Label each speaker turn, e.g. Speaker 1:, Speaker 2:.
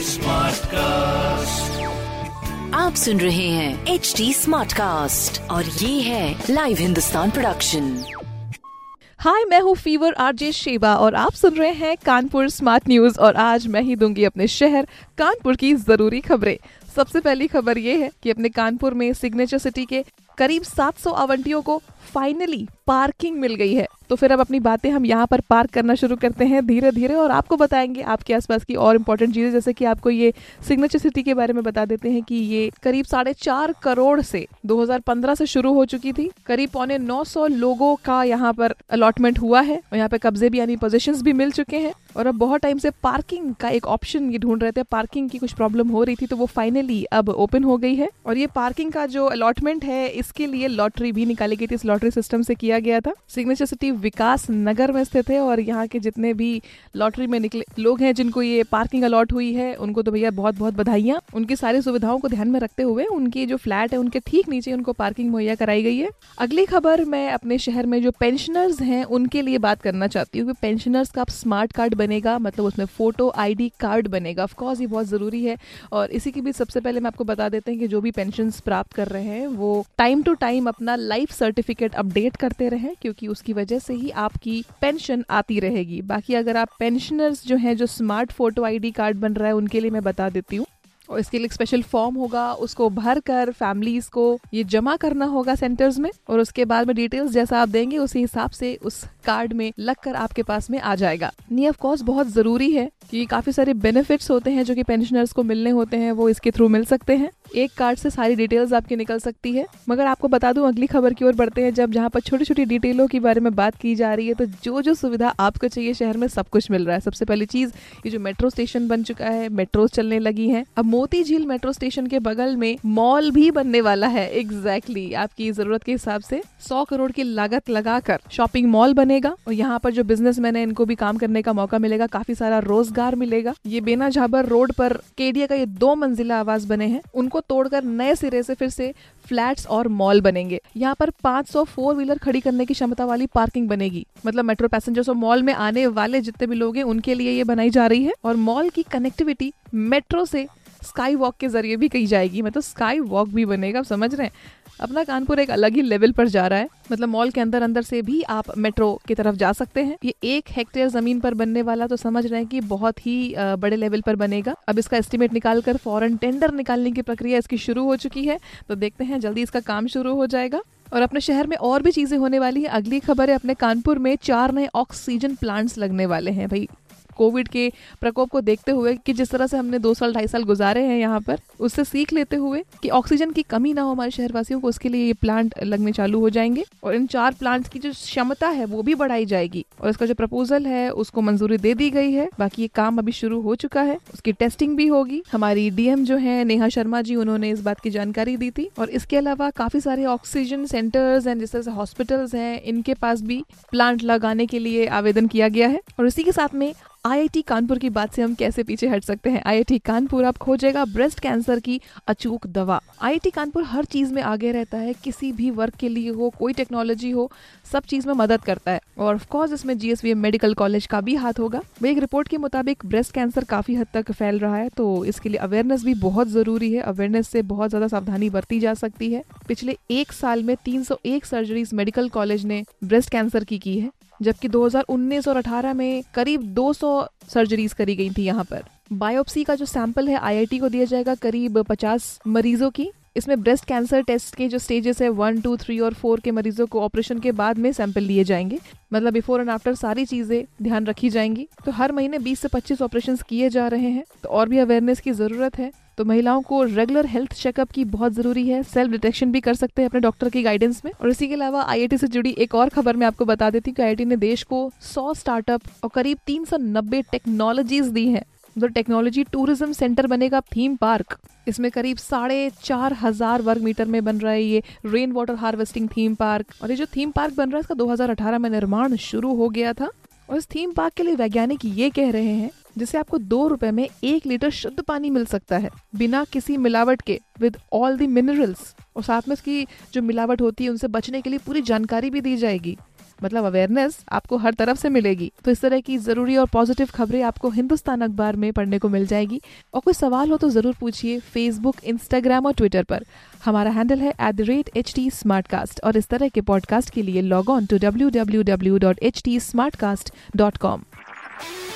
Speaker 1: Smart cast
Speaker 2: आप सुन रहे हैं एच डी स्मार्ट कास्ट और ये है लाइव हिंदुस्तान प्रोडक्शन
Speaker 3: हाय मैं हूँ फीवर आरजे शेबा और आप सुन रहे हैं कानपुर स्मार्ट न्यूज़ और आज मैं ही दूँगी अपने शहर कानपुर की ज़रूरी खबरें। सबसे पहली खबर ये है कि अपने कानपुर में सिग्नेचर सिटी के करीब 700 आवंटियों को फाइनली पार्किंग मिल गई है। तो फिर अब अपनी बातें हम यहाँ पर पार्क करना शुरू करते हैं धीरे धीरे और आपको बताएँगे आपके आसपास की और इम्पोर्टेंट चीज़ें। जैसे कि आपको ये सिग्नेचर सिटी के बारे में बता देते हैं कि ये करीब साढ़े चार करोड़ से 2015 से शुरू हो चुकी थी। करीब पौने 900 लोगों का यहाँ पर अलॉटमेंट हुआ है और यहाँ पे कब्जे भी यानी पोजिशन भी मिल चुके हैं। और अब बहुत टाइम से पार्किंग का एक ऑप्शन ये ढूंढ रहे थे। पार्किंग की कुछ प्रॉब्लम हो रही थी तो वो फाइनली अब ओपन हो गई है। और ये पार्किंग का जो अलॉटमेंट है इसके लिए लॉटरी भी निकाली गई थी। इस लॉटरी सिस्टम से किया गया था। सिग्नेचर सिटी विकास नगर में स्थित है और यहाँ के जितने भी लॉटरी में निकले लोग हैं जिनको ये पार्किंग अलॉट हुई है, उनको तो भैया बहुत बहुत बधाइयाँ। उनकी सारी सुविधाओं को ध्यान में रखते हुए उनकी जो फ्लैट है, उनके ठीक नीचे उनको पार्किंग मुहैया कराई गई है। अगली खबर मैं अपने शहर में जो पेंशनर्स हैं, उनके लिए बात करना चाहती हूँ पेंशनर्स का स्मार्ट कार्ड बनेगा मतलब उसमें फ़ोटो आईडी कार्ड बनेगा। ऑफकोर्स ये बहुत ज़रूरी है और इसी के बीच सबसे पहले मैं आपको बता देते हैं कि जो भी पेंशन प्राप्त कर रहे हैं, वो टाइम टू टाइम अपना लाइफ सर्टिफिकेट अपडेट करते रहे, क्योंकि उसकी वजह से ही आपकी पेंशन आती रहेगी। बाकी अगर आप पेंशनर्स जो हैं, जो स्मार्ट फ़ोटो आईडी कार्ड बन रहा है, उनके लिए मैं बता देती हूँ। और इसके लिए स्पेशल फॉर्म होगा, उसको भर कर फैमिलीज़ को ये जमा करना होगा सेंटर्स में, और उसके बाद में डिटेल्स जैसा आप देंगे, उसी हिसाब से उस कार्ड में लग कर आपके पास में आ जाएगा। नहीं ऑफ़ कोर्स बहुत ज़रूरी है कि काफ़ी सारे बेनिफिट्स होते हैं जो कि पेंशनर्स को मिलने होते हैं, वो इसके थ्रू मिल सकते हैं। एक कार्ड से सारी डिटेल्स आपकी निकल सकती है। मगर आपको बता दूँ अगली खबर की ओर बढ़ते हैं जब जहाँ पर छोटी छोटी डिटेलों के बारे में बात की जा रही है तो जो जो सुविधा आपको चाहिए शहर में सब कुछ मिल रहा है। सबसे पहली चीज़ ये जो मेट्रो स्टेशन बन चुका है मेट्रो चलने लगी है। अब मोती झील मेट्रो स्टेशन के बगल में मॉल भी बनने वाला है। एग्जैक्टली exactly, आपकी ज़रूरत के हिसाब से सौ करोड़ की लागत लगाकर शॉपिंग मॉल बनेगा और यहाँ पर जो बिजनेसमैन है इनको भी काम करने का मौका मिलेगा काफ़ी सारा रोज़गार मिलेगा। ये बेना झाबर रोड पर केडिया का ये दो मंजिला आवास बने हैं। उनको तोड़कर नए सिरे से फिर से फ्लैट्स और मॉल बनेंगे। यहाँ पर 500 फोर व्हीलर खड़ी करने की क्षमता वाली पार्किंग बनेगी। मतलब मेट्रो पैसेंजर्स और मॉल में आने वाले जितने भी लोग हैं, उनके लिए ये बनाई जा रही है। और मॉल की कनेक्टिविटी मेट्रो से स्काई वॉक के ज़रिए भी कही जाएगी। मतलब स्काई वॉक भी बनेगा समझ रहे हैं? अपना कानपुर एक अलग ही लेवल पर जा रहा है। मतलब मॉल के अंदर अंदर से भी आप मेट्रो की तरफ़ जा सकते हैं। ये एक हेक्टेयर ज़मीन पर बनने वाला तो समझ रहे हैं कि बहुत ही बड़े लेवल पर बनेगा। अब इसका एस्टिमेट निकालकर फॉरन टेंडर निकालने की प्रक्रिया इसकी शुरू हो चुकी है। तो देखते हैं, जल्दी इसका काम शुरू हो जाएगा। और अपने शहर में और भी चीज़ें होने वाली है। अगली खबर है, अपने कानपुर में चार नए ऑक्सीजन प्लांट्स लगने वाले हैं भाई। कोविड के प्रकोप को देखते हुए कि जिस तरह से हमने दो साल, ढाई साल गुजारे हैं यहाँ पर, उससे सीख लेते हुए कि ऑक्सीजन की कमी ना हो हमारे शहरवासियों को, उसके लिए ये प्लांट लगने चालू हो जाएँगे और इन चार प्लांट की जो क्षमता है वो भी बढ़ाई जाएगी। और इसका जो प्रपोजल है, उसको मंजूरी दे दी गई है। बाकी ये काम अभी शुरू हो चुका है। उसकी टेस्टिंग भी होगी। हमारी डीएम जो है, नेहा शर्मा जी, उन्होंने इस बात की जानकारी दी थी। और इसके अलावा काफ़ी सारे ऑक्सीजन सेंटर्स एंड जिस तरह से हॉस्पिटल्स हैं, इनके पास भी प्लांट लगाने के लिए आवेदन किया गया है। और इसी के साथ में आईआईटी कानपुर की बात से हम कैसे पीछे हट सकते हैं? आईआईटी कानपुर, आप खोजेगा ब्रेस्ट कैंसर की अचूक दवा। आईआईटी कानपुर हर चीज़ में आगे रहता है, किसी भी वर्क के लिए हो, कोई टेक्नोलॉजी हो, सब चीज़ में मदद करता है। और ऑफकोर्स इसमें जीएसवीएम मेडिकल कॉलेज का भी हाथ होगा। एक रिपोर्ट के मुताबिक ब्रेस्ट कैंसर काफ़ी हद तक फैल रहा है तो इसके लिए अवेयरनेस भी बहुत ज़रूरी है। अवेयरनेस से बहुत ज़्यादा सावधानी बरती जा सकती है। पिछले एक साल में 301 सर्जरीज मेडिकल कॉलेज ने ब्रेस्ट कैंसर की की है। जबकि 2019 और 18 में करीब 200 सर्जरीज करी गई थी यहाँ पर। बायोप्सी का जो सैंपल है आईआईटी को दिया जाएगा करीब 50 मरीजों की। इसमें ब्रेस्ट कैंसर टेस्ट के जो स्टेजेस है वन टू थ्री और फोर के मरीजों को ऑपरेशन के बाद में सैंपल लिए जाएँगे। मतलब बिफोर एंड आफ्टर सारी चीज़ें ध्यान रखी जाएँगी। तो हर महीने 20 से 25 ऑपरेशन किए जा रहे हैं। तो और भी अवेयरनेस की ज़रूरत है। तो महिलाओं को रेगुलर हेल्थ चेकअप की बहुत ज़रूरी है। सेल्फ डिटेक्शन भी कर सकते हैं अपने डॉक्टर की गाइडेंस में। और इसी के अलावा आईआईटी से जुड़ी एक और खबर मैं आपको बता देती हूँ कि आईआईटी ने देश को सौ स्टार्टअप और करीब 390 टेक्नोलॉजीज़ दी है। तो टेक्नोलॉजी टूरिज़्म सेंटर बनेगा थीम पार्क इसमें करीब साढ़े चार हज़ार वर्ग मीटर में बन रहा है ये rain water harvesting theme park और ये जो थीम पार्क बन रहा है, इसका 2018 में निर्माण शुरू हो गया था। और इस थीम पार्क के लिए वैज्ञानिक ये कह रहे हैं जिससे आपको दो रुपए में एक लीटर शुद्ध पानी मिल सकता है, बिना किसी मिलावट के विद ऑल दी मिनरल्स और साथ में इसकी जो मिलावट होती है, उनसे बचने के लिए पूरी जानकारी भी दी जाएगी। मतलब अवेयरनेस आपको हर तरफ़ से मिलेगी। तो इस तरह की ज़रूरी और पॉजिटिव खबरें आपको हिंदुस्तान अखबार में पढ़ने को मिल जाएगी। और कोई सवाल हो तो ज़रूर पूछिए फेसबुक इंस्टाग्राम और ट्विटर पर। हमारा हैंडल है at the rate H T और इस तरह के पॉडकास्ट के लिए log on to W W W dot H T Smartcast dot com